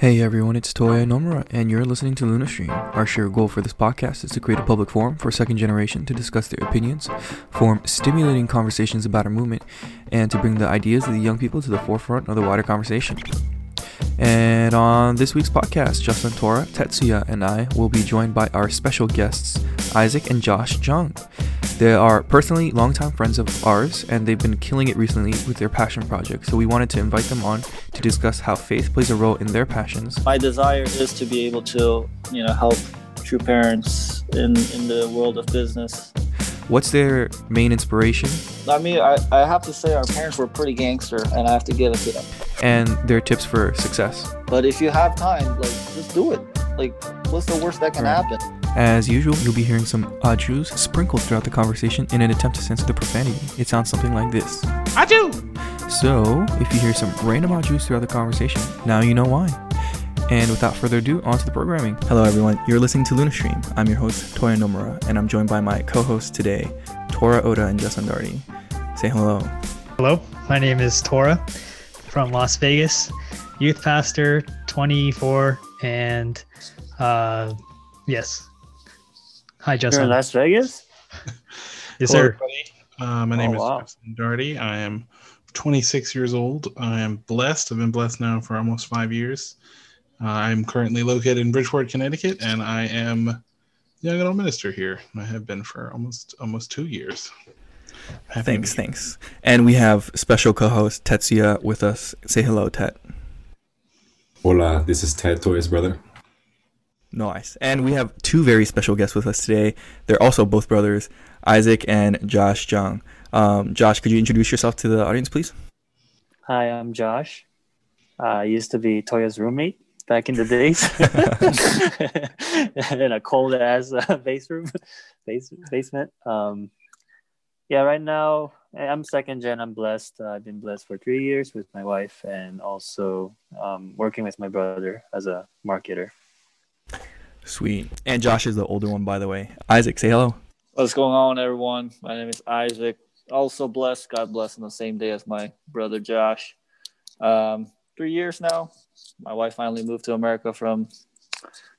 Hey everyone, it's Toya Nomura, and you're listening to LunaStream. Our shared goal for this podcast is to create a public forum for second generation to discuss their opinions, form stimulating conversations about our movement, and to bring the ideas of the young people to the forefront of the wider conversation. And on this week's podcast, Justin Tora, Tetsuya, and I will be joined by our special guests, Isaac and Josh Jung. They are personally longtime friends of ours, and they've been killing it recently with their passion project. So we wanted to invite them on to discuss how faith plays a role in their passions. My desire is to be able to, you know, help true parents in in the world of business. What's their main inspiration? I mean, I, I have to say our parents were pretty gangster, and I have to give it to them. And their tips for success. But if you have time, like, just do it. Like, what's the worst that can Right. happen? As usual, you'll be hearing some ajus sprinkled throughout the conversation in an attempt to censor the profanity. It sounds something like this. Aju! So, if you hear some random ajus throughout the conversation, now you know why. And without further ado, on to the programming. Hello, everyone. You're listening to LunaStream. I'm your host, Toya Nomura, and I'm joined by my co-hosts today, Tora Oda and Justin Darty. Say hello. Hello, my name is Tora from Las Vegas, youth pastor, 24, and uh, yes. Hi, Justin. You're in Las Vegas? yes, Hello, sir. everybody. Uh, my name Oh, is wow. Justin Darty. I am 26 years old. I am blessed. I've been blessed now for almost five years. Uh, I'm currently located in Bridgeport, Connecticut, and I am young adult minister here. I have been for almost almost two years. Happy Thanks, to be here. thanks. And we have special co-host Tetsuya with us. Say hello, Tet. Hola, this is Tet Toya's brother. Nice. And we have two very special guests with us today. They're also both brothers, Isaac and Josh Jung. Um, Josh, could you introduce yourself to the audience, please? Hi, I'm Josh. Uh, I used to be Toya's roommate back in the days in a cold ass uh, base room, base, basement. Um, yeah, right now I'm second gen. I'm blessed. Uh, I've been blessed for three years with my wife and also um, working with my brother as a marketer. Sweet. And Josh is the older one, by the way. Isaac, say hello. What's going on, everyone? My name is Isaac. Also blessed. God bless on the same day as my brother Josh. Um, three years now. My wife finally moved to America from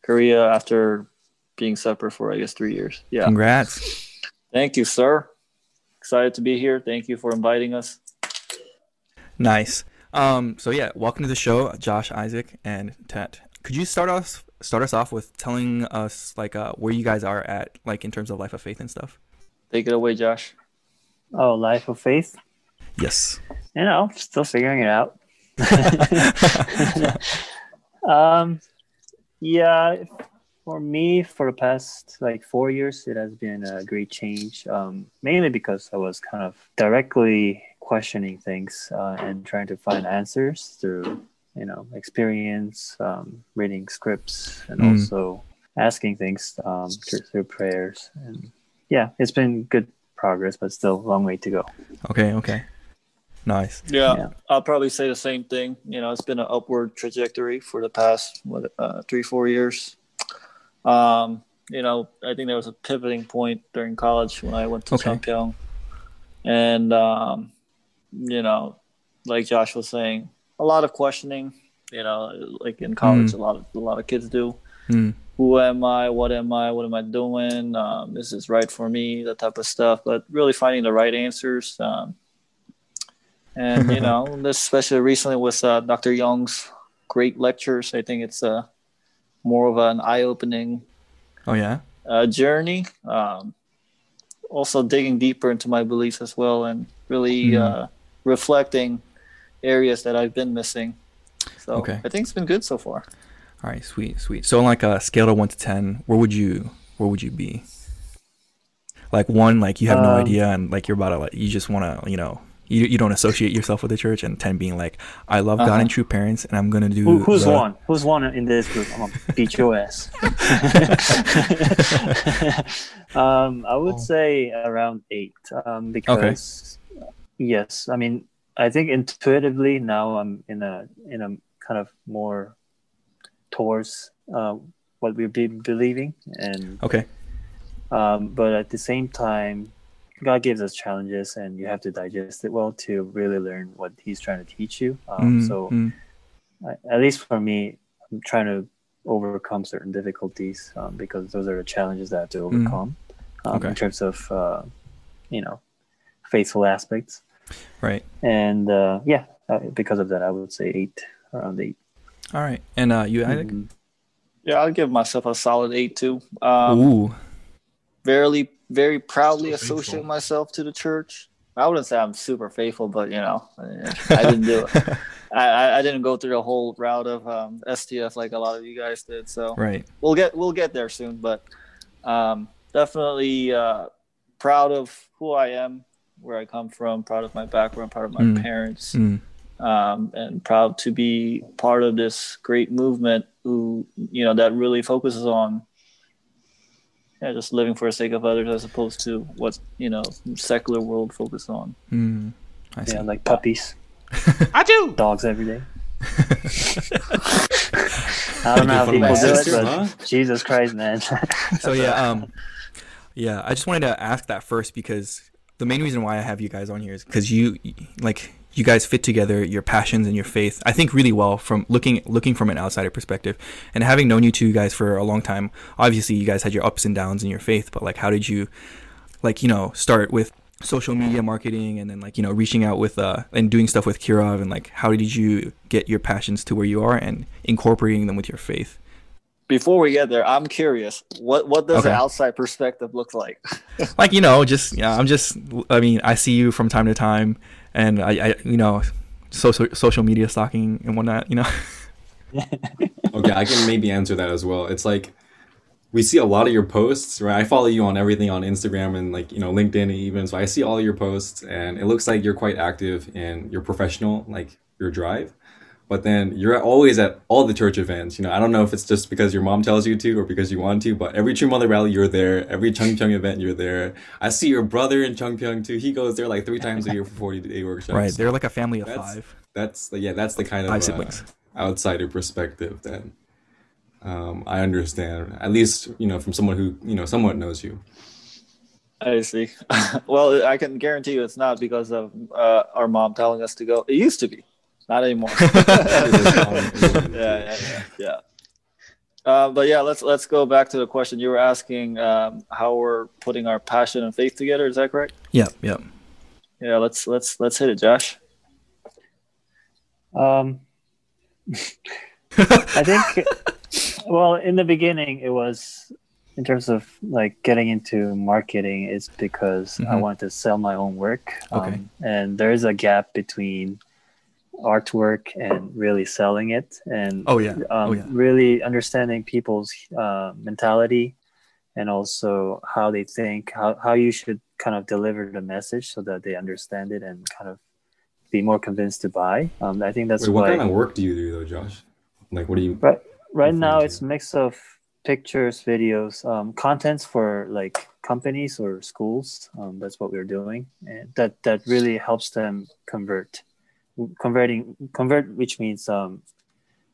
Korea after being separate for I guess three years. Yeah. Congrats. Thank you, sir. Excited to be here. Thank you for inviting us. Nice. Um, so yeah, welcome to the show, Josh, Isaac, and Tet. Could you start us start us off with telling us like uh, where you guys are at, like in terms of life of faith and stuff? Take it away, Josh. Oh, life of faith. Yes. You know, still figuring it out. um, yeah, for me, for the past like four years, it has been a great change. Um, mainly because I was kind of directly questioning things uh, and trying to find answers through, you know, experience, um, reading scripts, and Mm. also asking things um, through, through prayers. And yeah, it's been good progress, but still a long way to go. Okay. Okay. Nice. Yeah, Yeah. I'll probably say the same thing. You know, it's been an upward trajectory for the past what uh, three, four years. Um, you know, I think there was a pivoting point during college when I went to Okay. Chungpyeong, and um, you know, like Josh was saying, a lot of questioning. You know, like in college, Mm. a lot of a lot of kids do. Mm. Who am I? What am I? What am I doing? Um, is this right for me? That type of stuff. But really finding the right answers. Um, and you know, this especially recently with uh, Dr. Young's great lectures, I think it's uh, more of an eye-opening Oh yeah. uh, journey. Um, also digging deeper into my beliefs as well, and really Mhm. uh, reflecting areas that I've been missing. So Okay. I think it's been good so far. All right. Sweet. Sweet. So on like a scale of one to ten, where would you where would you be? Like one, like you have no Um, idea, and like you're about to like you just want to you know. You, you don't associate yourself with the church, and ten being like, I love God Uh-huh. and true parents, and I'm gonna do. Who, who's the- one? Who's one in this group? I'm gonna beat your ass. um, I would Oh. say around eight. Um, because yes, I mean, I think intuitively now I'm in a in a kind of more towards uh, what we've been believing, and Okay. um, but at the same time, God gives us challenges, and you have to digest it well to really learn what He's trying to teach you. Um, Mm, so mm, I- at least for me, I'm trying to overcome certain difficulties um, because those are the challenges that I have to overcome um, Okay. in terms of uh, you know faithful aspects. Right. And uh, yeah, uh, because of that, I would say eight, around eight. All right. And uh, you, Isaac? Mhm. Yeah, I'd give myself a solid eight too. Um, Ooh. very very proudly So associate myself to the church. I wouldn't say I'm super faithful, but you know, I didn't do it. I, I- didn't go through the whole route of um, STF like a lot of you guys did. So Right. we'll get we'll get there soon. But um, definitely uh, proud of who I am, where I come from, proud of my background, proud of my Mm. parents, Mm. um, and proud to be part of this great movement. Who you know that really focuses on yeah, just living for the sake of others as opposed to what you know secular world focus on. Mm. I see. Yeah, like puppies, I do. dogs every day. I don't know how people fun do of it, but huh? Jesus Christ, man. so yeah, um, yeah, I just wanted to ask that first because the main reason why I have you guys on here is because you, like, you guys fit together your passions and your faith. I think really well from looking looking from an outsider perspective, and having known you two guys for a long time. Obviously, you guys had your ups and downs in your faith, but like, how did you, like, you know, start with social media marketing and then like you know reaching out with uh and doing stuff with Kirov and like how did you get your passions to where you are and incorporating them with your faith Before we get there, I'm curious. What what does Okay. the outside perspective look like? like you know just yeah i'm just i mean i see you from time to time and i, I you know social social media stalking and whatnot you know Okay, I can maybe answer that as well. It's like we see a lot of your posts, right? I follow you on everything on Instagram and like, you know, LinkedIn and even. So I see all your posts and it looks like you're quite active in your professional, like your drive. But then you're always at all the church events. You know, I don't know if it's just because your mom tells you to or because you want to, but every True Mother Rally, you're there. Every Chungpyeong event, you're there. I see your brother in Chungpyeong too. He goes there like three times a year for 40 day workshops. right they're like a family of That's- five That's the, yeah, that's the kind of five uh, siblings outsider perspective that um, I understand. At least you know from someone who you know somewhat knows you. I see. well, I can guarantee you it's not because of uh, our mom telling us to go. It used to be, not anymore. yeah, yeah, yeah, yeah. Uh, but yeah, let's let's go back to the question you were asking. Um, how we're putting our passion and faith together. Is that correct? yeah yeah Yeah. Let's let's let's hit it, Josh. Um, I think, well, in the beginning, it was in terms of like getting into marketing, it's because I Mhm. wanted to sell my own work. Okay. Um, and there is a gap between artwork and really selling it and oh yeah um, oh yeah really understanding people's uh, mentality and also how they think, how, how you should kind of deliver the message so that they understand it and kind of be more convinced to buy. Um, I think that's Wait, what why kind of work do you do though, Josh? Like, what do you? right, right now to? it's a mix of pictures, videos, um, contents for like companies or schools. Um, that's what we're doing, and that that really helps them convert, converting convert, which means um,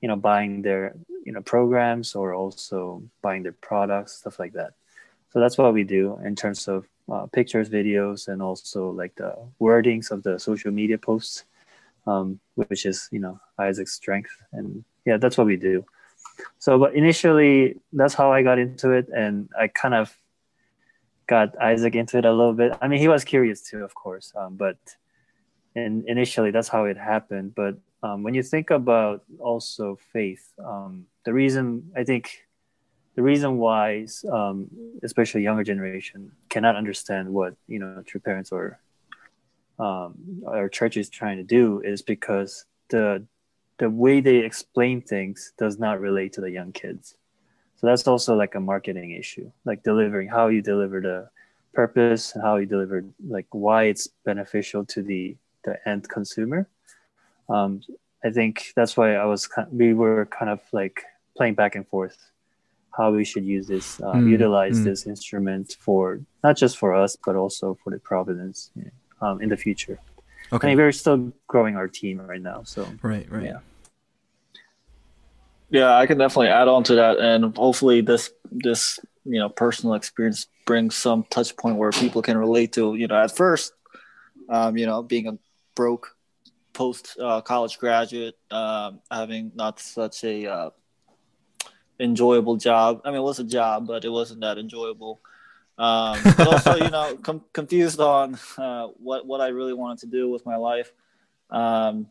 you know buying their you know programs or also buying their products, stuff like that. So that's what we do in terms of uh, pictures, videos, and also like the wordings of the social media posts, um, which is you know Isaac's strength, and yeah, that's what we do. So, but initially, that's how I got into it, and I kind of got Isaac into it a little bit. I mean, he was curious too, of course, um, but and initially, that's how it happened. But um, when you think about also faith, um, the reason I think the reason why, um, especially younger generation, cannot understand what you know true parents or um, our church is trying to do is because the the way they explain things does not relate to the young kids. So that's also like a marketing issue, like delivering how you deliver the purpose and how you deliver like why it's beneficial to the the end consumer. Um, I think that's why I was we were kind of like playing back and forth how we should use this, uh, Mm, utilize mm. this instrument for not just for us but also for the providence um, in the future. I okay mean, we're still growing our team right now, so right right Yeah. Yeah, I can definitely add on to that, and hopefully this this you know personal experience brings some touch point where people can relate to. You know, at first, um, you know, being a broke post uh, college graduate, um, having not such a uh, enjoyable job. I mean, it was a job, but it wasn't that enjoyable. Um, but also, you know, com- confused on uh, what what I really wanted to do with my life. Um,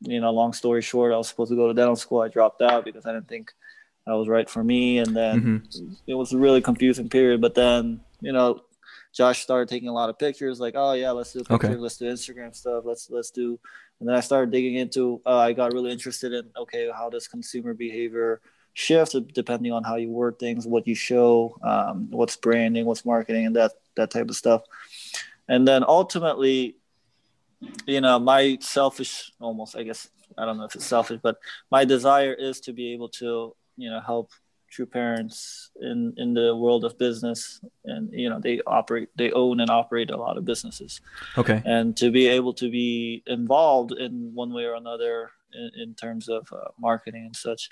you know, long story short, I was supposed to go to dental school. I dropped out because I didn't think that was right for me, and then Mhm. it was a really confusing period. But then, you know, Josh started taking a lot of pictures. Like, oh yeah, let's do pictures, Okay. let's do Instagram stuff, let's let's do. And then I started digging into. Uh, I got really interested in okay, how does consumer behavior shift depending on how you word things, what you show, um, what's branding, what's marketing, and that that type of stuff. And then ultimately, you know, my selfish, almost, I guess, I don't know if it's selfish, but my desire is to be able to, you know, help true parents in in the world of business. And you know they operate they own and operate a lot of businesses. Okay. and to be able to be involved in one way or another in, in terms of uh, marketing and such.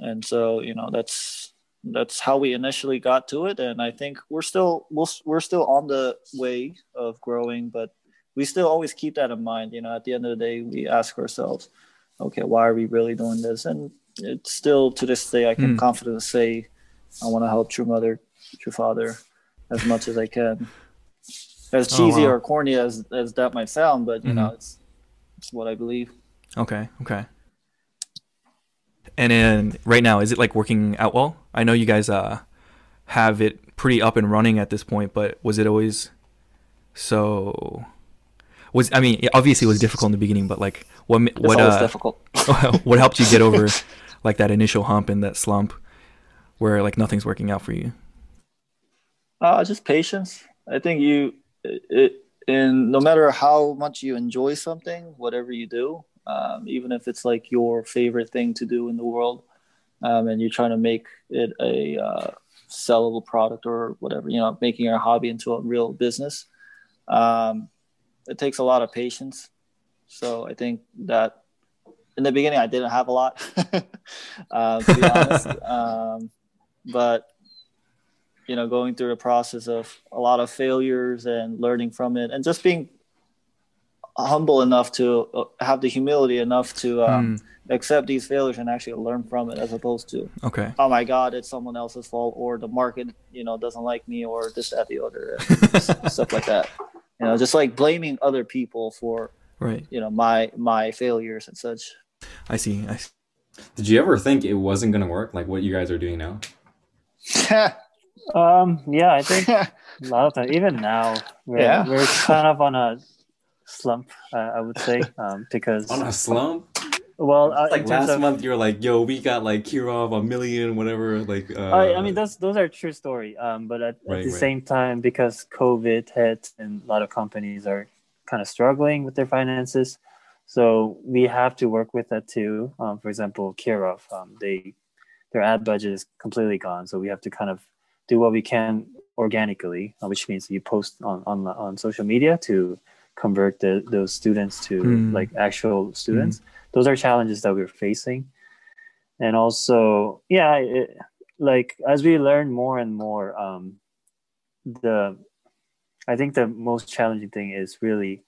And so you know that's that's how we initially got to it. And i think we're still we'll, we're still on the way of growing but we still always keep that in mind. You know at the end of the day we ask ourselves okay why are we really doing this? And it's still to this day i can Hmm. confidently say i want to help true mother true father as much as i can as Oh, cheesy wow. or corny as as that might sound but you Mhm. know it's it's what i believe Okay. Okay. And then right now, is it like working out well? I know you guys uh have it pretty up and running at this point, but was it always so? Was I mean, obviously it was difficult in the beginning, but like what what uh, difficult what helped you get over like that initial hump and that slump where like nothing's working out for you? Uh, just patience. I think you, it, and no matter how much you enjoy something, whatever you do, um, even if it's like your favorite thing to do in the world, um, and you're trying to make it a uh, sellable product or whatever, you know, making your hobby into a real business, um, it takes a lot of patience. So I think that in the beginning I didn't have a lot, uh, to be honest. um, but you know going through the process of a lot of failures and learning from it and just being humble enough to uh, have the humility enough to um, Hmm, accept these failures and actually learn from it as opposed to okay. oh my god it's someone else's fault or the market you know doesn't like me or this that the other stuff like that you know just like blaming other people for Right. you know my my failures and such I see. I see. Did you ever think it wasn't gonna work, like what you guys are doing now? Um, yeah, I think a lot of times, even now, we're, Yeah. we're kind of on a slump, uh, I would say, um, because On a slump? well, uh, Like last of, month, you were like, "Yo, we got like Kirov a million, whatever." Like, uh, I, I mean, those those are true story. Um, but at, Right, at the right. same time, because COVID hit and a lot of companies are kind of struggling with their finances, so we have to work with that too. Um, for example, Kirov, um, they their ad budget is completely gone, so we have to kind of do what we can organically, uh, which means you post on on on social media to convert the, those students to Hmm. like actual students. Those are challenges that we're facing, and also, yeah, it, like as we learn more and more, um, the I think the most challenging thing is really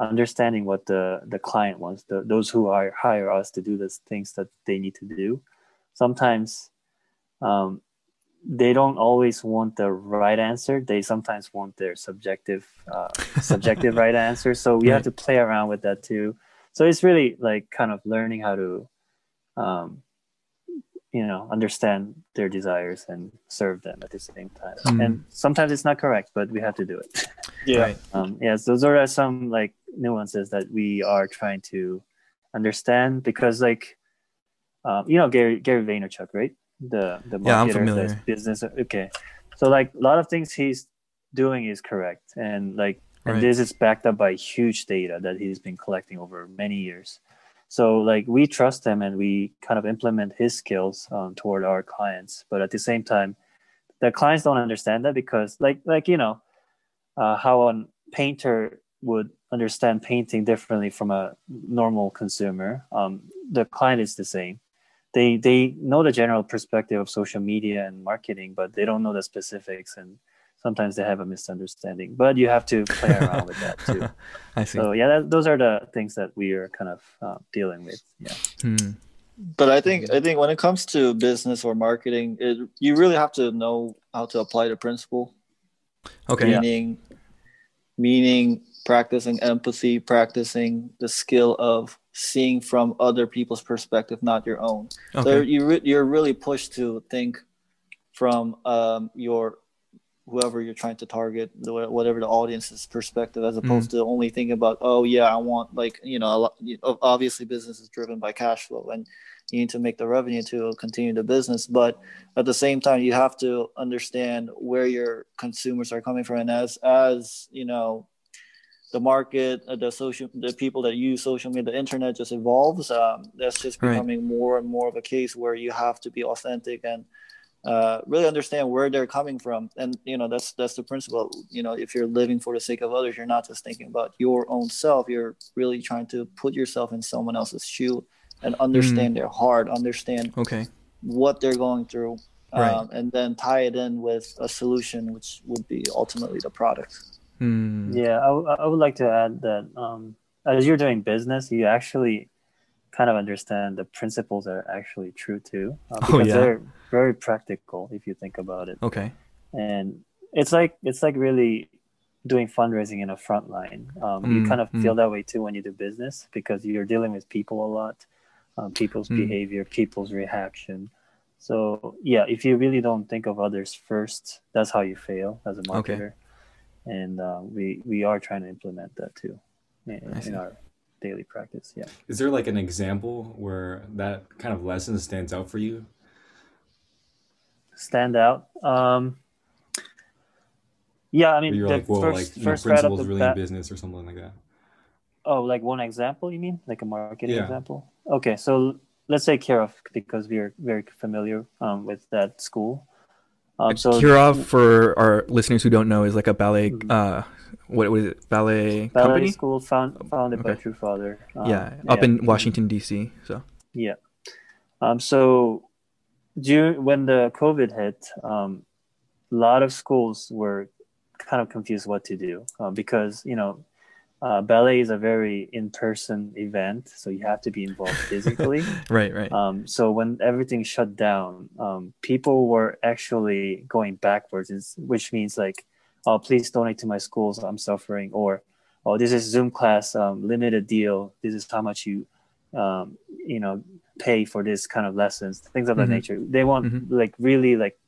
understanding what the the client wants. The, those who are hire us to do the things that they need to do. Sometimes um, they don't always want the right answer. They sometimes want their subjective uh, subjective right answer. So we have to play around with that too. So it's really like kind of learning how to, um, you know, understand their desires and serve them at the same time. Mm. And sometimes it's not correct, but we have to do it. yeah Right. Um, yes, those are some like nuances that we are trying to understand because, like, um, you know, Gary Gary Vaynerchuk, right? The the Yeah, I'm marketer, the familiar. business. Okay, so like a lot of things he's doing is correct, and like, and Right. this is backed up by huge data that he's been collecting over many years. So like we trust him and we kind of implement his skills um, toward our clients, but at the same time, the clients don't understand that because like like you know uh, how a painter would understand painting differently from a normal consumer. Um, the client is the same. They they know the general perspective of social media and marketing, but they don't know the specifics, and sometimes they have a misunderstanding. But you have to play around with that too. I see. So yeah, that, those are the things that we are kind of uh, dealing with. Yeah. Hmm. but I think I think when it comes to business or marketing, it, you really have to know how to apply the principle. Okay. Meaning, meaning practicing empathy, practicing the skill of seeing from other people's perspective, not your own. So Okay. you re- you're really pushed to think from um, your whoever you're trying to target, whatever the audience's perspective, as opposed to only thinking about, oh yeah, I want like you know, a lot, obviously business is driven by cash flow, and you need to make the revenue to continue the business, but at the same time, you have to understand where your consumers are coming from, and as as you know. The market, uh, the social, the people that use social media, the internet just evolves. Um, that's just Right. becoming more and more of a case where you have to be authentic and uh, really understand where they're coming from and you know that's that's the principle you know if you're living for the sake of others you're not just thinking about your own self you're really trying to put yourself in someone else's shoe and understand their heart understand Okay. what they're going through Right. um, and then tie it in with a solution which would be ultimately the product Hmm. Yeah, I, w- I would like to add that um, as you're doing business, you actually kind of understand the principles are actually true too, uh, Oh, yeah. they're very practical if you think about it. Okay. And it's like it's like really doing fundraising in a front line. Um, Mm, you kind of mm. feel that way too when you do business because you're dealing with people a lot, um, people's Mm. behavior, people's reaction. So yeah, if you really don't think of others first, that's how you fail as a marketer Okay. And uh, we we are trying to implement that too in, in our daily practice. Yeah. Is there like an example where that kind of lesson stands out for you? stand out. Um, yeah, I mean, you're the like, well, first, like you first right off principles the really bat, in business or something like that. oh, like one example, you mean, like a marketing Yeah. example? Okay, so let's say Kirov because we're very familiar um, with that school. Um, so Kirov, for our listeners who don't know, is like a ballet. Mhm. Uh, what was it? Ballet, ballet company. school found, founded by True Father. um, yeah, up in Washington D.C. So. Yeah. Um, so during, when the COVID hit, um, a lot of schools were kind of confused what to do uh, because, you know, uh, ballet is a very in-person event, so you have to be involved physically. Right. Right. um, so when everything shut down, um, people were actually going backwards, which means like, oh, please donate to my schools, I'm suffering, or oh, this is Zoom class, um, limited deal. This is how much you, um, you know, pay for this kind of lessons, things of that Mhm. nature. They want Mhm. like really like,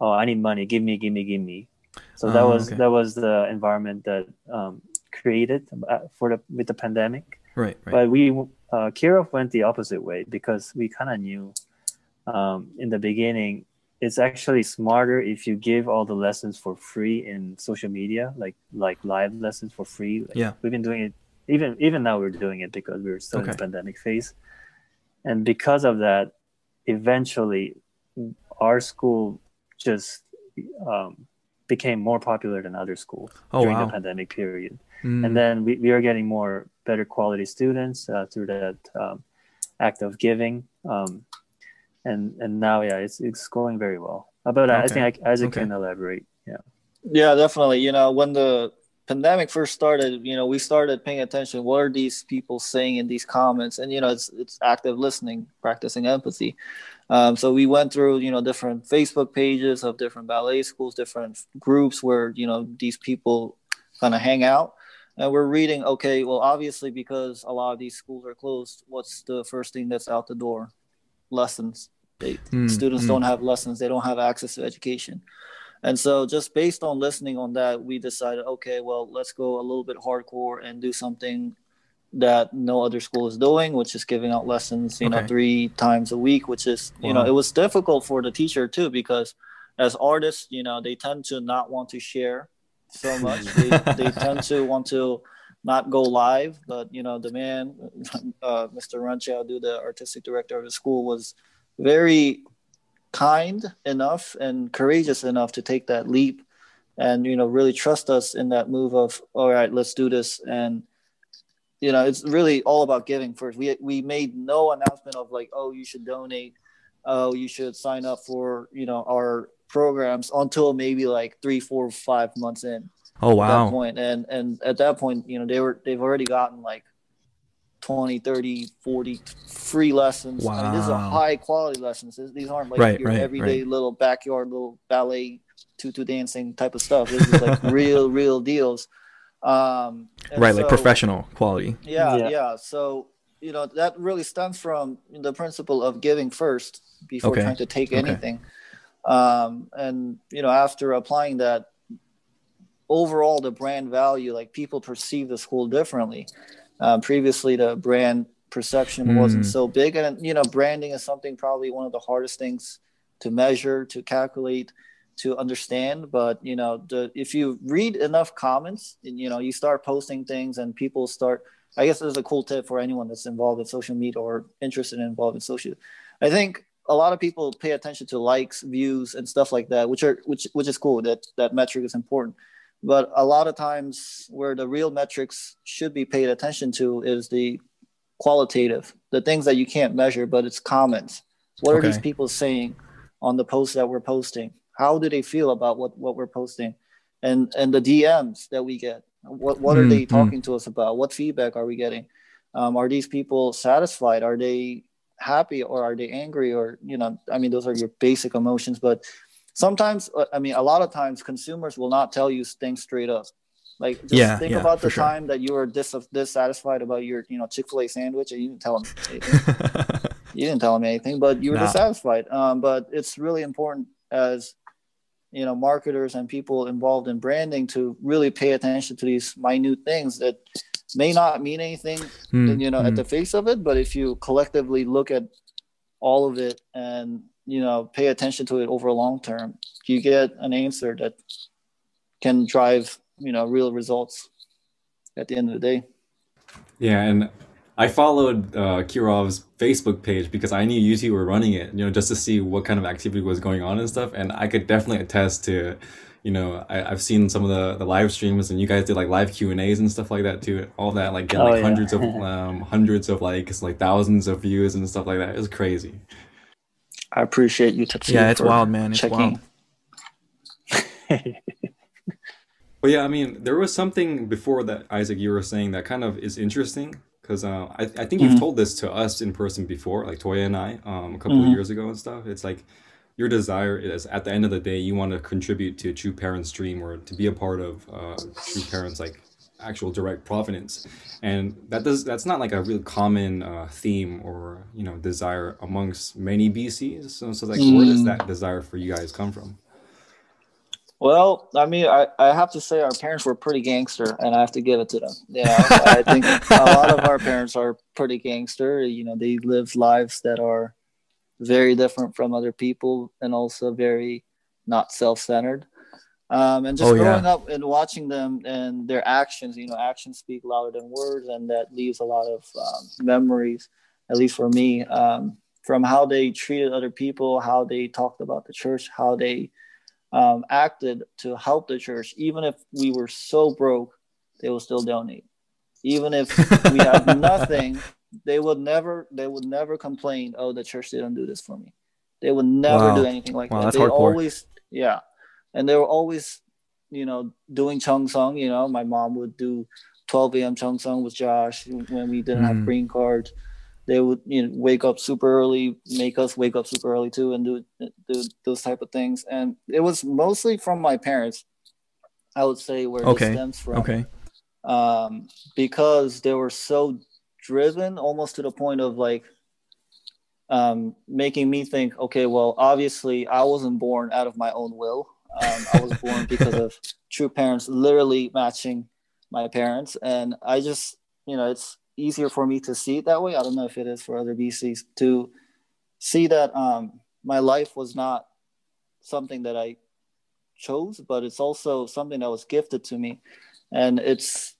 oh, I need money, give me, give me, give me. So that Oh, was okay. that was the environment that um, created uh, for the with the pandemic. right. Right. But we, uh, Kirov went the opposite way because we kind of knew um, in the beginning it's actually smarter if you give all the lessons for free in social media, like like live lessons for free. Like, Yeah. we've been doing it even even now we're doing it because we're still in the pandemic phase, and because of that, eventually our school just um, became more popular than other schools Oh, during wow. the pandemic period Mm. and then we, we are getting more better quality students uh, through that um, act of giving um, and and now yeah it's it's going very well Uh, but I think I, Isaac Okay. can elaborate yeah Yeah, definitely. You know, when the pandemic first started, you know, we started paying attention. What are these people saying in these comments? And you know, it's it's active listening, practicing empathy. Um, so we went through, you know, different Facebook pages of different ballet schools, different groups where you know these people kind of hang out, and we're reading. Okay, well, obviously because a lot of these schools are closed, what's the first thing that's out the door? Lessons. They, Mm, students mm. don't have lessons. They don't have access to education. And so, just based on listening on that, we decided, okay, well, let's go a little bit hardcore and do something that no other school is doing, which is giving out lessons, you know, three times a week, which is, you know, it was difficult for the teacher too, because as artists, you know, they tend to not want to share so much. they, they tend to want to not go live, but, you know, the man, uh, Mr. Rancha, do the artistic director of the school, was very kind enough and courageous enough to take that leap and you know really trust us in that move of all right let's do this. And you know it's really all about giving first. We we made no announcement of like oh you should donate. Oh you should sign up for you know our programs until maybe like three four five months in Oh at that wow. point. And and at that point you know they were they've already gotten like 20 30 40 free lessons I mean, these are Wow. high quality lessons These- these aren't like Right, your right, everyday right. little backyard little ballet tutu dancing type of stuff this is like real real deals um and right, like professional quality. yeah, Yeah. yeah so you know that really stems from the principle of giving first before Okay. trying to take Okay. anything um and you know after applying that overall the brand value like people perceive the school differently uh, previously the brand perception wasn't Mm. so big. And you know branding is something probably one of the hardest things to measure to calculate to understand. But you know the if you read enough comments and you know you start posting things and people start i guess this is a cool tip for anyone that's involved in social media or interested in involved in social. I think a lot of people pay attention to likes views and stuff like that which are which which is cool. That that metric is important but a lot of times where the real metrics should be paid attention to is the qualitative the things that you can't measure but it's comments. What are these people saying on the posts that we're posting? How do they feel about what what we're posting? And and the dms that we get what what are Mm, they mm. talking to us about? What feedback are we getting? Um, are these people satisfied? Are they happy or are they angry or you know i mean those are your basic emotions but sometimes uh, i mean a lot of times consumers will not tell you things straight up like just Yeah, think yeah, about the sure. time that you were dis- dissatisfied about your you know chick-fil-a sandwich and you didn't tell them anything you didn't tell them anything, but you were Nah. dissatisfied. Um, but it's really important as you know marketers and people involved in branding to really pay attention to these minute things that may not mean anything, Mm, you know, mm. at the face of it. But if you collectively look at all of it and you know pay attention to it over a long term, you get an answer that can drive you know real results at the end of the day. Yeah, and I followed uh, Kirov's Facebook page because I knew you two were running it, you know, just to see what kind of activity was going on and stuff. And I could definitely attest to, you know, I, I've seen some of the, the live streams and you guys did like live Q and A's and stuff like that too. All that like get Oh, yeah. hundreds of um, hundreds of likes, like thousands of views and stuff like that. It was crazy. I appreciate you, Tatsuya, yeah, it's wild, man. It's checking. wild. But yeah, I mean, there was something before that Isaac you were saying that kind of is interesting because uh, I I think you've Mhm. told this to us in person before, like Toya and I, um, a couple of Mhm. years ago and stuff. It's like your desire is at the end of the day you want to contribute to True Parents' dream or to be a part of uh, True Parents like actual direct providence, and that does that's not like a real common uh, theme or you know desire amongst many BCs. So, so like, where does Mm. that desire for you guys come from? Well, I mean, I, I have to say our parents were pretty gangster, and I have to give it to them. Yeah, I think a lot of our parents are pretty gangster. You know, they live lives that are very different from other people, and also very not self-centered. Um, and just Oh, yeah. growing up and watching them and their actions, you know, actions speak louder than words, and that leaves a lot of um, memories, at least for me, um, from how they treated other people, how they talked about the church, how they um, acted to help the church. Even if we were so broke, they will still donate. Even if we have nothing, they would never they would never complain. Oh, the church didn't do this for me. They would never Wow. do anything like Wow, that. they hardcore. always yeah, and they were always you know doing chung sung. You know, my mom would do 12 a.m. chung sung with Josh when we didn't Mm. have green cards. They would you know wake up super early, make us wake up super early too, and do do those type of things. And it was mostly from my parents. I would say where Okay, this stems from Okay. um, because they were so driven almost to the point of like um, making me think, okay, well, obviously I wasn't born out of my own will. Um, I was born because of true parents literally matching my parents. And I just, you know, it's easier for me to see it that way. I don't know if it is for other BCs to see that um, my life was not something that I chose, but it's also something that was gifted to me. And it's,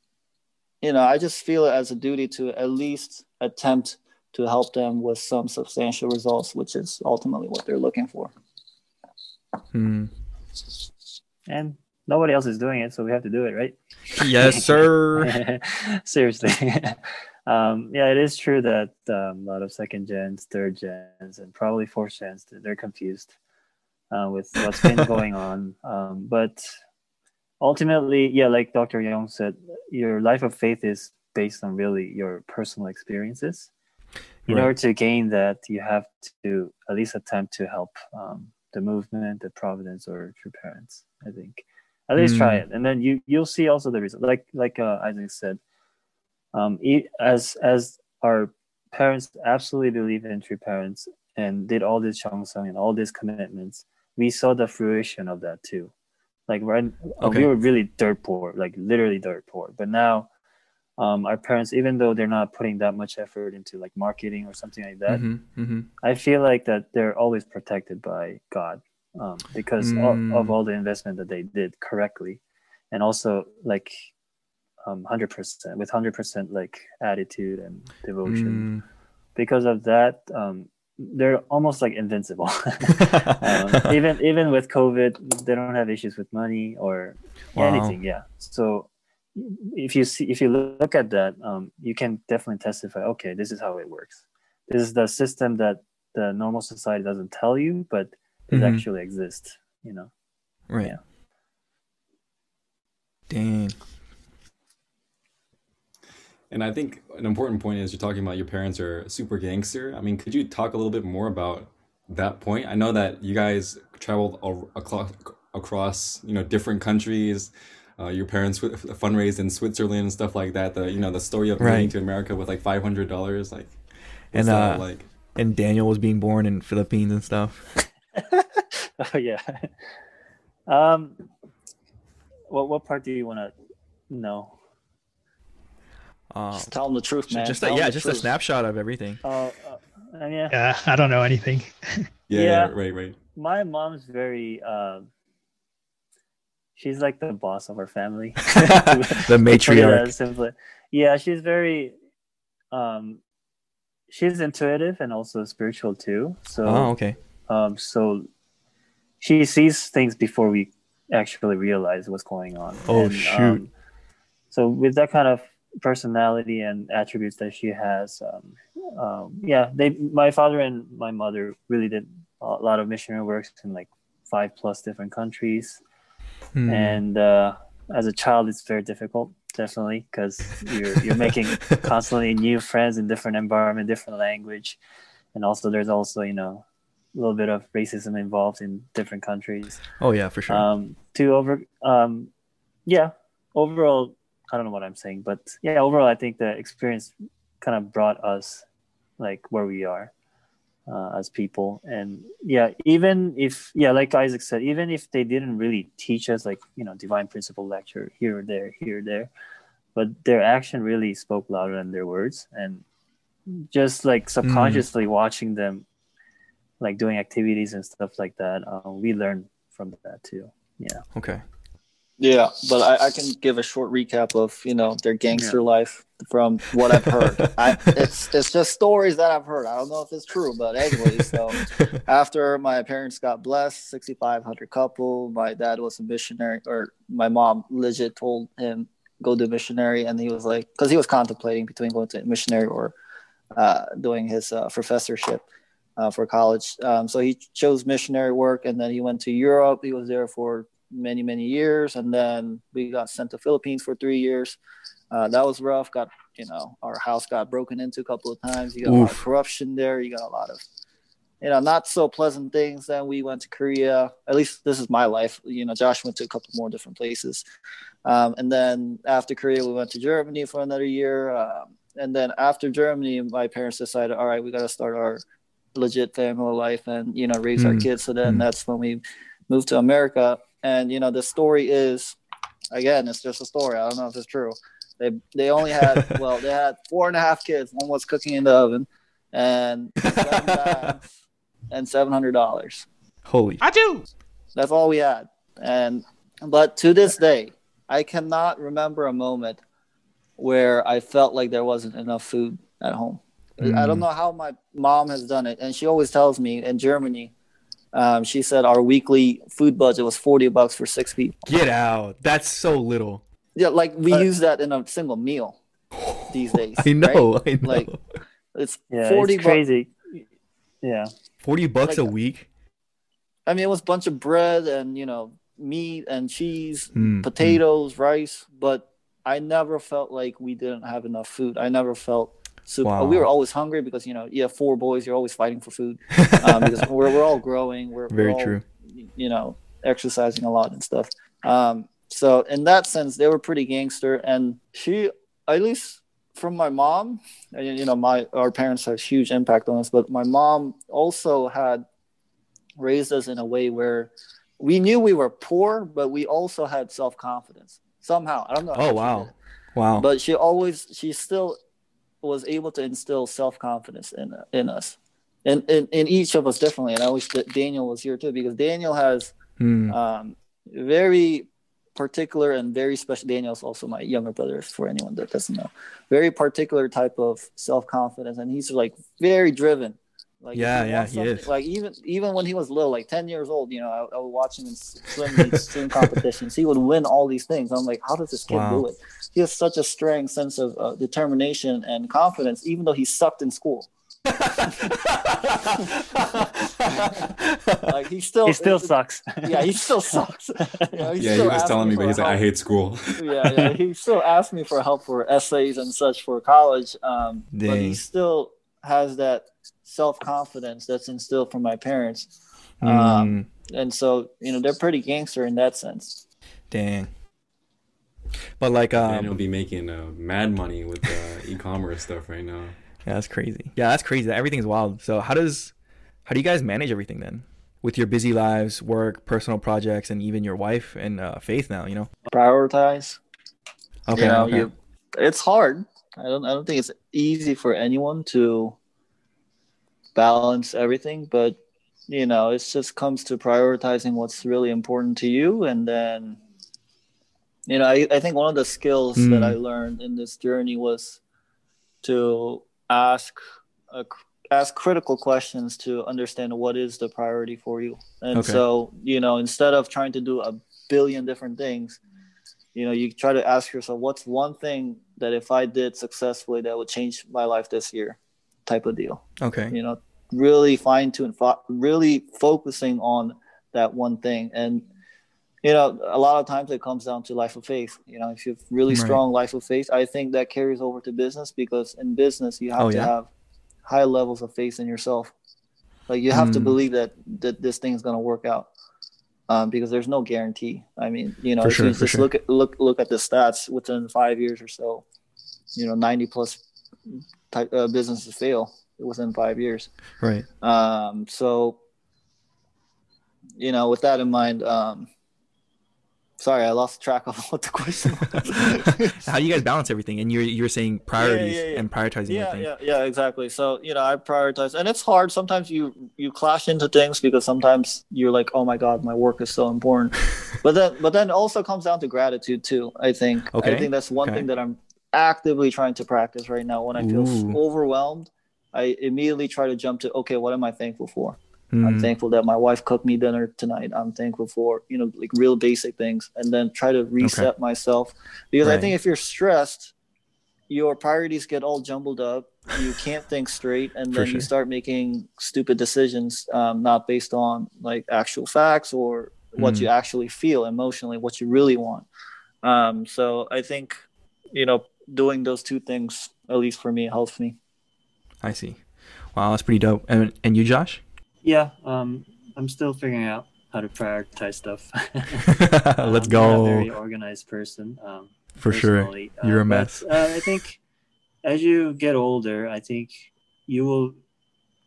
you know, I just feel it as a duty to at least attempt to help them with some substantial results, which is ultimately what they're looking for. Hmm. And nobody else is doing it, so we have to do it, right? Yes, sir. Seriously. um, yeah, it is true that um, a lot of second gens, third gens, and probably fourth gens, they're confused uh, with what's been going on. Um, but ultimately, yeah, like Dr. Young said, your life of faith is based on really your personal experiences. In Right. order to gain that, you have to at least attempt to help um, the movement, the Providence, or True Parents. I think at least try Mm. it, and then you you'll see also the result. Like like uh, Isaac said, um, as as our parents absolutely believe in True Parents and did all this Chongsung and all these commitments, we saw the fruition of that too. Like right, Okay. we were really dirt poor, like literally dirt poor. But now, um, our parents, even though they're not putting that much effort into like marketing or something like that, hmm hmm I feel like that they're always protected by God um, because Mm. of, of all the investment that they did correctly, and also like um, hundred percent with hundred percent like attitude and devotion. Mm. Because of that, um, they're almost like invincible. um, even even with COVID, they don't have issues with money or Wow. anything. Yeah. So if you see if you look at that, um, you can definitely testify. Okay, this is how it works. This is the system that the normal society doesn't tell you, but it Mhm. actually exists. You know. Right. Yeah. Dang. And I think an important point is you're talking about your parents are super gangster. I mean, could you talk a little bit more about that point? I know that you guys traveled across, across you know, different countries. Uh, your parents w- fundraised in Switzerland and stuff like that. The you know the story of moving Right. to America with like five hundred dollars, like And, uh, like And Daniel was being born in Philippines and stuff. oh yeah. Um. What what part do you want to know? Um, Just tell them the truth, man. just a, yeah, the just a snapshot of everything. Uh, uh, yeah, Yeah, I don't know anything. yeah, yeah, yeah. right, right. my mom's very. Um, she's like the boss of our family. the matriarch. Yeah, she's very. Um, she's intuitive and also spiritual too. So Oh, okay. um, so she sees things before we actually realize what's going on. Oh, shoot. Um, so with that kind of personality and attributes that she has, um, um, yeah, they, my father and my mother really did a lot of missionary works in like five plus different countries. Hmm. And uh, as a child, it's very difficult, definitely, because you're you're making constantly new friends in different environment, different language, and also there's also you know a little bit of racism involved in different countries. oh yeah, for sure. Um, to over, um, yeah, overall, I don't know what I'm saying, but yeah, overall, I think the experience kind of brought us like where we are uh, as people, and yeah, even if yeah, like Isaac said, even if they didn't really teach us like you know divine principle lecture here or there, here or there, but their action really spoke louder than their words, and just like subconsciously watching them like doing activities and stuff like that uh, we learn from that too. Yeah. Okay. Yeah, but I, I can give a short recap of you know their gangster life from what I've heard. I, it's it's just stories that I've heard. I don't know if it's true, but anyway. So after my parents got blessed, sixty five hundred couple. My dad was a missionary, or my mom legit told him go do missionary, and he was like, because he was contemplating between going to missionary or uh, doing his uh, professorship uh, for college. Um, so he chose missionary work, and then he went to Europe. He was there for many many years, and then we got sent to Philippines for three years. Uh, that was rough. Got you know our house got broken into a couple of times. You got a lot of corruption there. You got a lot of you know not so pleasant things. Then we went to Korea. At least this is my life. You know, Josh went to a couple more different places, um, and then after Korea, we went to Germany for another year. Um, and then after Germany, my parents decided, all right, we got to start our legit family life and you know raise our Hmm. kids. So then Hmm. that's when we moved to America. And you know the story is, again, it's just a story. I don't know if it's true. They they only had well they had four and a half kids. One was cooking in the oven, and seven bags and seven hundred dollars. Holy. I do. That's all we had. And but to this day, I cannot remember a moment where I felt like there wasn't enough food at home. I don't Mm. know how my mom has done it, and she always tells me in Germany. Um, she said our weekly food budget was forty bucks for six people. Get out. That's so little. Yeah, like we Uh, use that in a single meal these days. I know. I know. Like, It's yeah forty it's bucks. crazy yeah 40 bucks a week? I mean, it was a bunch of bread and you know meat and cheese, Mm, potatoes, rice. But I never felt like we didn't have enough food. I never felt super. Wow. We were always hungry because you know you have four boys. You're always fighting for food um, because we're we're all growing. We're Very we're all, true. You know, exercising a lot and stuff. Um, so in that sense, they were pretty gangster, and she, at least from my mom, you know, my our parents had huge impact on us, but my mom also had raised us in a way where we knew we were poor, but we also had self confidence somehow. I don't know. Oh wow. Wow. But she always, she still was able to instill self confidence in in us, and in, in each of us differently. And I wish that Daniel was here too, because Daniel has Hmm. um, very particular and very special. Daniel's also my younger brother, for anyone that doesn't know. Very particular type of self confidence, and he's like very driven. Like Yeah, yeah, he is. Like even even when he was little, like ten years old, you know, I, I would watch him in swim meets, swim competitions. He would win all these things. I'm like, how does this kid Wow. do it? He has such a strong sense of uh, determination and confidence, even though he sucked in school. Like he still, He still sucks. yeah, he still sucks. You know, Yeah, he was telling me, but he's like, I hate school. yeah, yeah, he still asked me for help for essays and such for college. Um, but he still has that self confidence that's instilled from my parents. Hmm. Um, and so, you know, they're pretty gangster in that sense. Dang. But like um and he'll be making uh, mad money with uh, e-commerce stuff right now. Yeah, that's crazy. Yeah, that's crazy. Everything's wild. So how does how do you guys manage everything then? With your busy lives, work, personal projects, and even your wife and uh, Faith now, you know? Prioritize. Okay. you know, okay. you, it's hard. I don't. I don't think it's easy for anyone to balance everything, but you know, it just comes to prioritizing what's really important to you, and then, you know, I, I think one of the skills Mm. that I learned in this journey was to ask a, ask critical questions to understand what is the priority for you, and Okay. so you know, instead of trying to do a billion different things you know you try to ask yourself what's one thing that if i did successfully that would change my life this year type of deal okay. you know really fine tune fo- really focusing on that one thing and you know a lot of times it comes down to life of faith you know if you have really Right. strong life of faith i think that carries over to business because in business you have Oh, to yeah? have high levels of faith in yourself like you have to Mm. believe that that this thing is going to work out um, because there's no guarantee. I mean, you know, For if sure, you just sure. look at look look at the stats within five years or so, you know, 90 plus type uh, businesses fail within five years. Right. Um, so, you know, with that in mind, um, sorry, I lost track of what the question was. how do you guys balance everything? And you're you're saying priorities yeah, yeah. and prioritizing yeah everything. yeah yeah exactly so you know i prioritize and it's hard sometimes you you clash into things because sometimes you're like oh my god my work is so important but then but then also comes down to gratitude too i think Okay, i think that's one okay. thing that i'm actively trying to practice right now when i feel Ooh. overwhelmed i immediately try to jump to okay what am i thankful for? I'm Mm, thankful that my wife cooked me dinner tonight. I'm thankful for you know like real basic things and then try to reset myself. Because i think if you're stressed your priorities get all jumbled up. You can't think straight and then sure. you start making stupid decisions um, not based on like actual facts or what Mm. you actually feel emotionally what you really want. Um, so i think you know doing those two things at least for me helps me I see. Wow, that's pretty dope. And and you, Josh? Yeah, um, I'm still figuring out how to prioritize stuff. Let's Um, I'm a very go. organized person. Um, For sure. You're a uh, mess. But, uh, I think as you get older, I think you will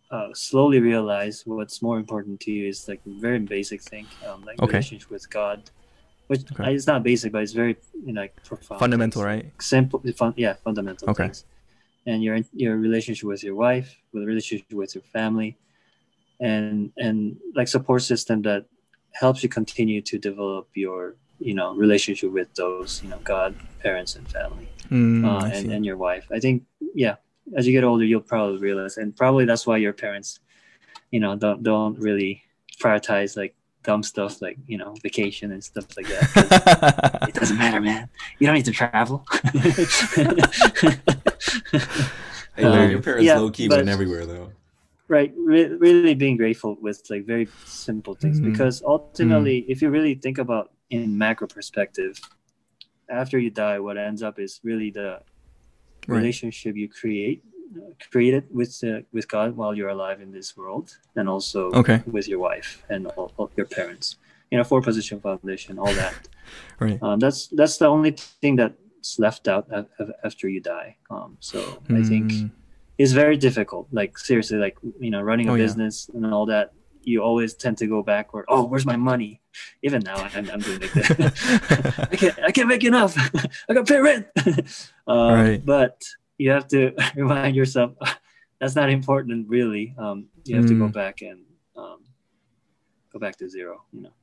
uh, slowly realize what's more important to you is like very basic thing, um, like Okay. relationship with God, which Okay. uh, it's not basic, but it's very you know like profound. Fundamental, right? Simple, fun, yeah, fundamental Okay. things. And your your relationship with your wife, with relationship with your family, and and like support system that helps you continue to develop your you know relationship with those you know God, parents, and family Mm, uh, and, and your wife. I think, yeah, as you get older, you'll probably realize, and probably that's why your parents, you know, don't don't really prioritize like dumb stuff like you know vacation and stuff like that. it doesn't matter, man. You don't need to travel. Hey, man, your Um, parents yeah, low key but- went everywhere though. right re- really being grateful with like very simple things Mhm. because ultimately if you really think about in macro perspective after you die, what ends up is really the Right. relationship you create created with uh, with God while you're alive in this world, and also Okay. with your wife and all, all your parents. You know, four position foundation, all that. Right. Um, that's that's the only thing that's left out after you die. Um, so I think Mm, it's very difficult. Like seriously, like you know, running a Oh, yeah. business and all that. You always tend to go backward. Oh, where's my money? Even now, I'm, I'm doing like that. I can't, I can't make enough. I got to pay rent. um, Right. But you have to remind yourself that's not important, really. Um, you have to go Mm. back and um, go back to zero. You know.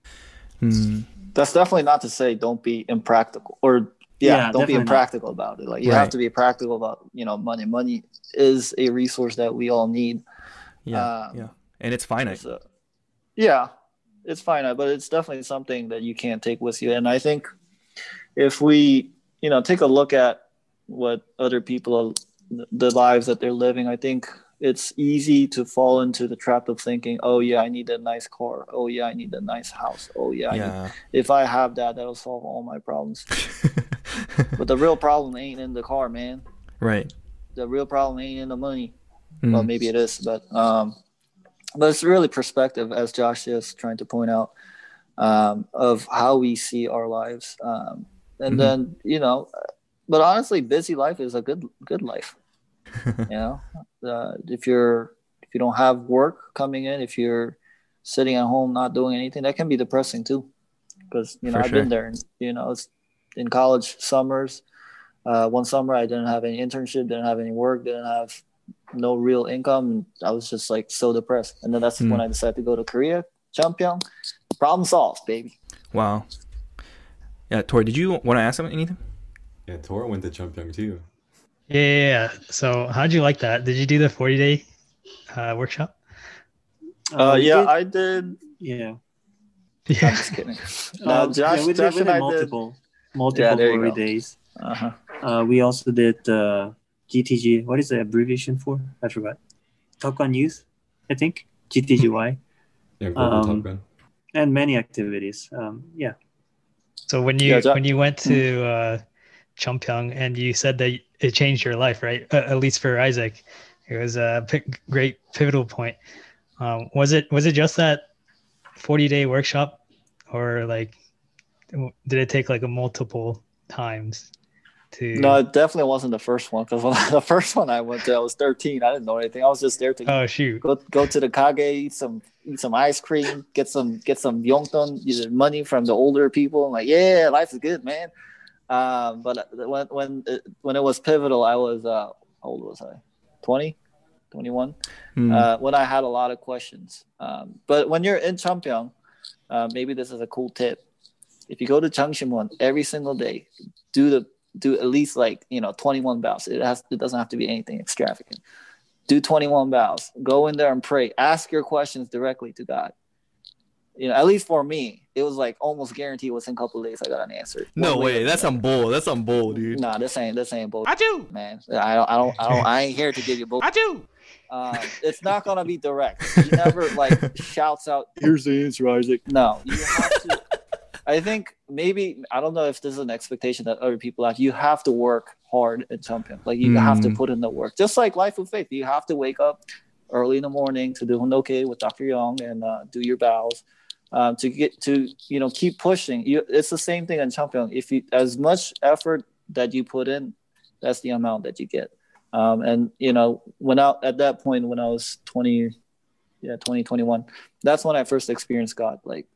mm, That's definitely not to say don't be impractical or yeah, Yeah, don't be definitely not. impractical about it. Like you Right. have to be practical about you know money. Money is a resource that we all need. yeah. Um, yeah. And it's finite. So, yeah, it's finite, but it's definitely something that you can't take with you. And I think if we, you know, take a look at what other people, the lives that they're living, I think it's easy to fall into the trap of thinking, oh yeah, I need a nice car. Oh yeah, I need a nice house. Oh yeah, I need- if I have that, that'll solve all my problems. But the real problem ain't in the car, man. right. The real problem ain't in the money Mm, well maybe it is but um but it's really perspective as josh is trying to point out um of how we see our lives um and Mhm. then you know but honestly busy life is a good good life you know uh, if you're if you don't have work coming in if you're sitting at home not doing anything that can be depressing too because you know For i've sure. been there and you know it's in college summers uh, one summer i didn't have any internship didn't have any work didn't have no real income and i was just like so depressed and then that's Mm. when i decided to go to korea Chungpyeong problem solved baby wow. Yeah, Tori, did you want to ask him anything? Yeah, Tora went to Chungpyeong too. Yeah, yeah, yeah. So how'd you like that? Did you do the 40 day uh, workshop? uh, we yeah did- i did yeah. i'm Yeah. just kidding Uh, no josh, yeah, we did, josh did i did multiple, multiple there 40 days. uh-huh. Uh, we also did uh, GTG. What is the abbreviation for? I forgot. Top Gun Youth, I think. GTGY. Yeah, Global Um, and many activities. Um, yeah. So when you Yeah, that- when you went to Chungpyeong and you said that it changed your life, right? Uh, at least for Isaac, it was a p- great pivotal point. Um, was it was it just that forty day workshop, or like did it take like a multiple times to? no it definitely wasn't the first one because the first one i went to i was 13 i didn't know anything i was just there to Oh shoot! go go to the kage, eat some eat some ice cream, get some get some yongton, use money from the older people. I'm like, yeah, life is good, man. Um, but when when it, when it was pivotal, I was uh, how old was I? 20, 21. Mm, Uh, when I had a lot of questions. Um, but when you're in Chungpyeong, uh, maybe this is a cool tip. If you go to Changshimon every single day, do the do at least like you know 21 bows. It has it doesn't have to be anything extravagant. Do 21 bows. Go in there and pray. Ask your questions directly to God. You know, at least for me, it was like almost guaranteed within a couple of days I got an answer. no One way. That's another. some bull. That's some bull, dude. Nah, this ain't this ain't bull. I do. Man, I don't, I don't, I don't, I ain't here to give you bull. I do. Um, it's not gonna be direct. He never like shouts out, "Here's the answer, Isaac." No, you have to. I think maybe I don't know if this is an expectation that other people have. You have to work hard at something. Like you have to Mm. put in the work. Just like life with faith, you have to wake up early in the morning to do Hoondok with Dr. Young and uh, do your bows. Um, to get to you know keep pushing. You, it's the same thing in Chungpyeong. If you as much effort that you put in, that's the amount that you get. Um, and you know, when I at that point when I was twenty, yeah, 20, 21, that's when I first experienced God, like,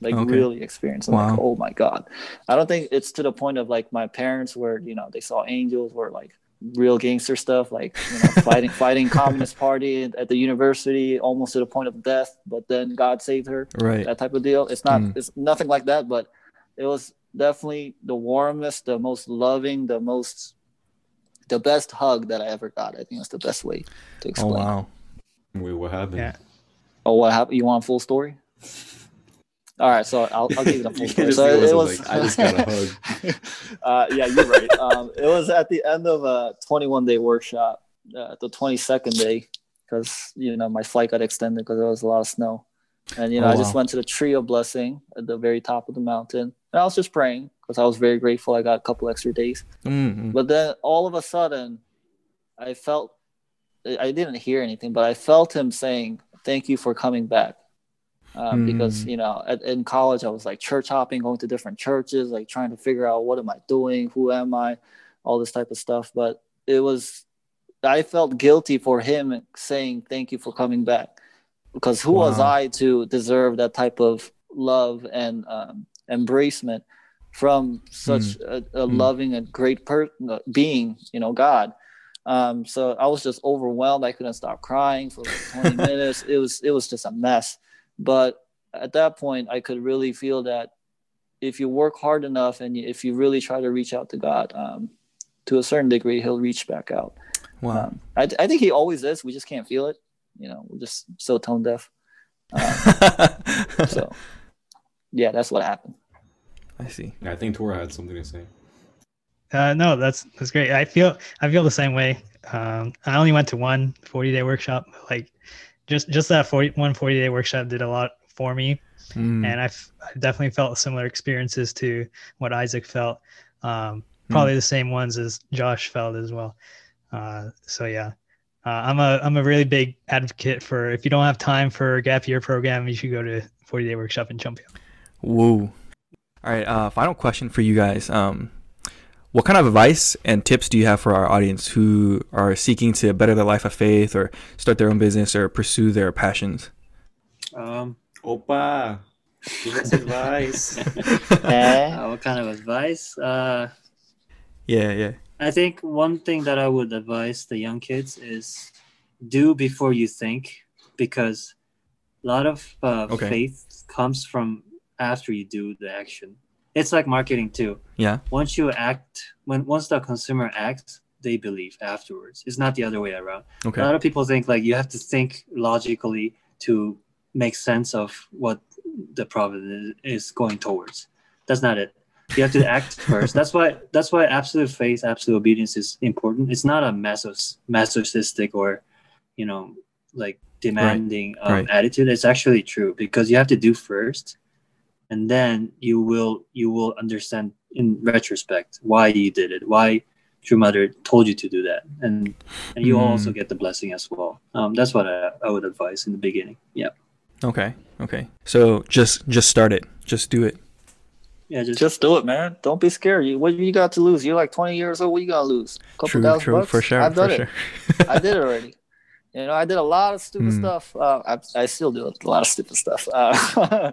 like Okay. really experienced. I'm like, oh my God. I don't think it's to the point of like my parents where you know they saw angels or like real gangster stuff, like you know, fighting fighting communist party at the university, almost to the point of death. But then God saved her Right. that type of deal. It's not Mm. it's nothing like that, but it was definitely the warmest, the most loving, the most the best hug that I ever got. I think that's the best way to explain. Oh wow. Wait, what happened? Yeah. Oh, what happened? You want a full story? All right, so I'll, I'll give you the full story. So go it, was. like, I just got a hug. uh, yeah, you're right. Um, it was at the end of a 21 day workshop, uh, the 22nd day, because you know my flight got extended because there was a lot of snow, and you know Oh, I just wow. went to the tree of blessing at the very top of the mountain, and I was just praying because I was very grateful I got a couple extra days. Mm-hmm. But then all of a sudden, I felt I didn't hear anything, but I felt him saying, "Thank you for coming back." Um, Because Mm. you know, at, in college, I was like church hopping, going to different churches, like trying to figure out what am I doing, who am I, all this type of stuff. But it was, I felt guilty for him saying, "Thank you for coming back," because who was I to deserve that type of love and um, embracement from such a, a Mm. loving and great per- being, you know, God. Um, so I was just overwhelmed. I couldn't stop crying for like 20 minutes. It was it was just a mess. But at that point, I could really feel that if you work hard enough and if you really try to reach out to God, um, to a certain degree, He'll reach back out. Wow. Um, I, I think He always is. We just can't feel it. You know, we're just so tone deaf. Um, so yeah, that's what happened. I see. Yeah, I think Tora had something to say. Uh, no, that's that's great. I feel I feel the same way. Um, I only went to one 40 day workshop. Like just just that 40 one 40 day workshop did a lot for me, Mm. and I've I definitely felt similar experiences to what Isaac felt. Um, probably the same ones as Josh felt as well. Uh, so yeah, uh, I'm a I'm a really big advocate for if you don't have time for a gap year program, you should go to 40 day workshop in Chungpyeong. Whoa. All right. Uh, final question for you guys. Um, what kind of advice and tips do you have for our audience who are seeking to better their life of faith or start their own business or pursue their passions? Um, Opa, give us advice. Eh? uh, what kind of advice? Uh, Yeah, yeah. I think one thing that I would advise the young kids is do before you think, because a lot of uh, Okay. faith comes from after you do the action. It's like marketing too. Yeah. Once you act, when once the consumer acts, they believe afterwards. It's not the other way around. Okay. A lot of people think like you have to think logically to make sense of what the product is- going towards. That's not it. You have to act first. That's why that's why absolute faith, absolute obedience is important. It's not a masos- masochistic or you know like demanding um, right. attitude. It's actually true because you have to do first, and then you will you will understand in retrospect why you did it, why your mother told you to do that, and and you Mm. also get the blessing as well. Um, that's what I, I would advise in the beginning. Yeah, Okay. Okay. So just just start it. Just do it. yeah, just, Just do it, man. Don't be scared. You, what you got to lose? You're like 20 years old. What you got to lose? A couple True. thousand True. bucks? For sure. I've done for it. sure. I did it already. You know, I did a lot of stupid Hmm. stuff. Uh, I, I still do a lot of stupid stuff. Uh,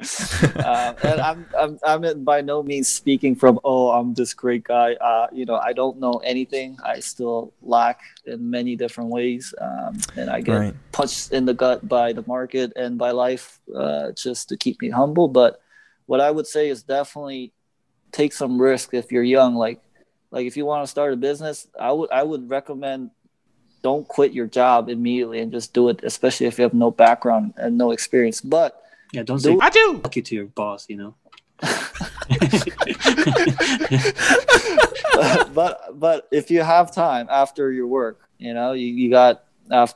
uh, and I'm, I'm, I'm by no means speaking from, oh, I'm this great guy. Uh, you know, I don't know anything. I still lack in many different ways. Um, and I get Right. punched in the gut by the market and by life uh, just to keep me humble. But what I would say is definitely take some risk if you're young. Like, like if you want to start a business, I would I would recommend don't quit your job immediately and just do it, especially if you have no background and no experience. But yeah, don't say do- I do. Fuck you to your boss, you know. but but if you have time after your work, you know, you, you got af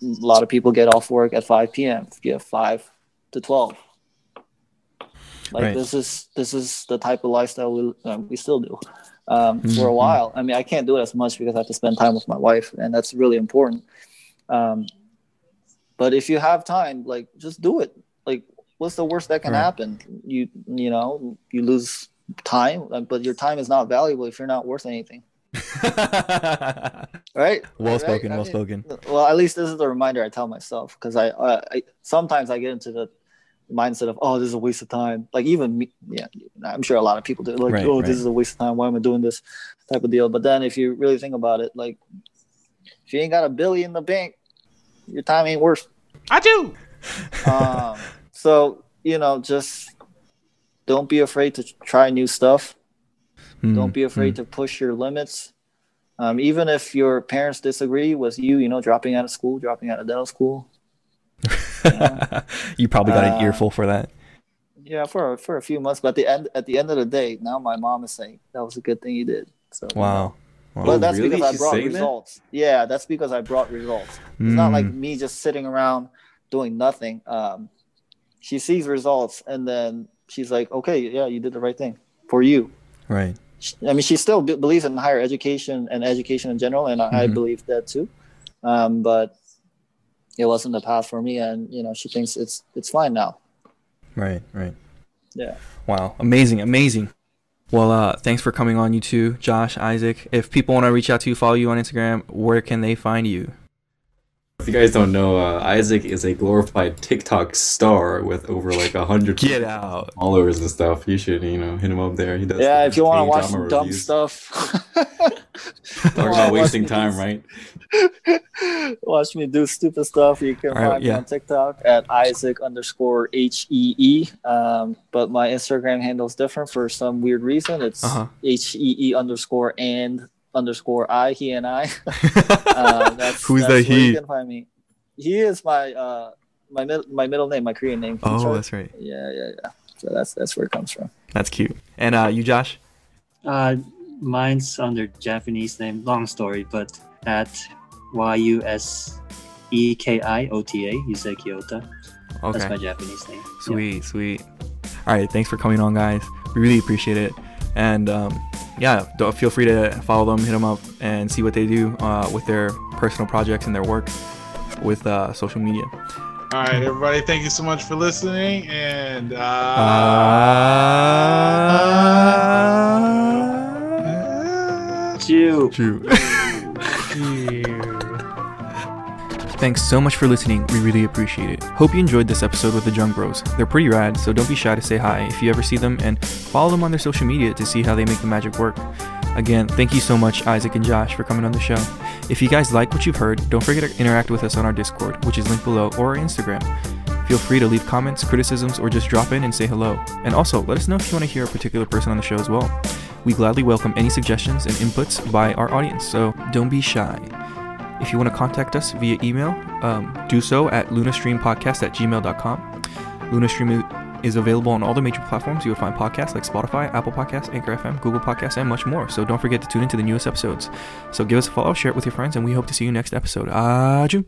a lot of people get off work at 5 p.m. You have 5 to 12. Like Right. this is this is the type of lifestyle we uh, we still do um, for a Mhm. while. I mean, I can't do it as much because I have to spend time with my wife, and that's really important. Um, but if you have time, like just do it. Like, what's the worst that can Right. happen? You you know you lose time, uh, but your time is not valuable if you're not worth anything, right? well spoken. I Well mean, spoken. Well, at least this is a reminder I tell myself because I, uh, I sometimes I get into the mindset of oh this is a waste of time. Like even me, yeah, I'm sure a lot of people do. Like Right, oh right. this is a waste of time. Why am I doing this type of deal? But then if you really think about it, like if you ain't got a billion in the bank, your time ain't worth. I do. Um, so you know just don't be afraid to try new stuff. Don't be afraid to push your limits. Um, even if your parents disagree with you, you know, dropping out of school, dropping out of dental school. To. you probably got an Uh, earful for that. Yeah, for for a few months, but at the end at the end of the day, now my mom is saying that was a good thing you did. So. Wow. wow. But that's really? because I She's brought saying that? results. Yeah, that's because I brought results. It's not like Mm. me just sitting around doing nothing. Um, she sees results and then she's like, "Okay, yeah, you did the right thing for you." Right. I mean, she still b- believes in higher education and education in general, and I, I Mhm. believe that too. Um, but it wasn't the path for me, and you know, she thinks it's it's fine now. Right. Right. Yeah. Wow. Amazing. Amazing. Well, uh, thanks for coming on, you two, Josh, Isaac. If people want to reach out to you, follow you on Instagram, where can they find you? If you guys don't know, uh, Isaac is a glorified TikTok star with over like a hundred Get out. followers and stuff. You should, you know, hit him up there. He does. Yeah, if you want to watch some dumb reviews. stuff, Talk wanna about wasting time, do- right? watch me do stupid stuff. You can All right, find yeah. me on TikTok at Isaac underscore H E E. Um, but my Instagram handle is different for some weird reason. It's Uh-huh. H E E underscore and underscore I. He and I. Uh, that's, Who's that's the where he? You can find me. He is my uh my mid- my middle name, my Korean name. Oh, Kichoi. that's right. yeah, yeah, yeah. So that's that's where it comes from. That's cute. And uh, you, Josh? Uh, mine's under Japanese name. Long story, but at Y U S E K I O T A Yusei Kyoto. That's Okay. my Japanese name. Yeah. Sweet, sweet. All right, thanks for coming on, guys. We really appreciate it. And um, yeah, don't, feel free to follow them, hit them up, and see what they do uh, with their personal projects and their work with uh, social media. All right, everybody, thank you so much for listening. And uh, Uh, Chew. Thanks so much for listening. We really appreciate it. Hope you enjoyed this episode with the Jung Bros. They're pretty rad, so don't be shy to say hi if you ever see them and follow them on their social media to see how they make the magic work. Again, thank you so much, Isaac and Josh, for coming on the show. If you guys like what you've heard, don't forget to interact with us on our Discord, which is linked below, or our Instagram. Feel free to leave comments, criticisms, or just drop in and say hello. And also, let us know if you want to hear a particular person on the show as well. We gladly welcome any suggestions and inputs by our audience, so don't be shy. If you want to contact us via email, um, do so at lunastreampodcast at gmail.com. Lunastream is available on all the major platforms. You will find podcasts like Spotify, Apple Podcasts, Anchor FM, Google Podcasts, and much more. So don't forget to tune into the newest episodes. So give us a follow, share it with your friends, and we hope to see you next episode. Adieu.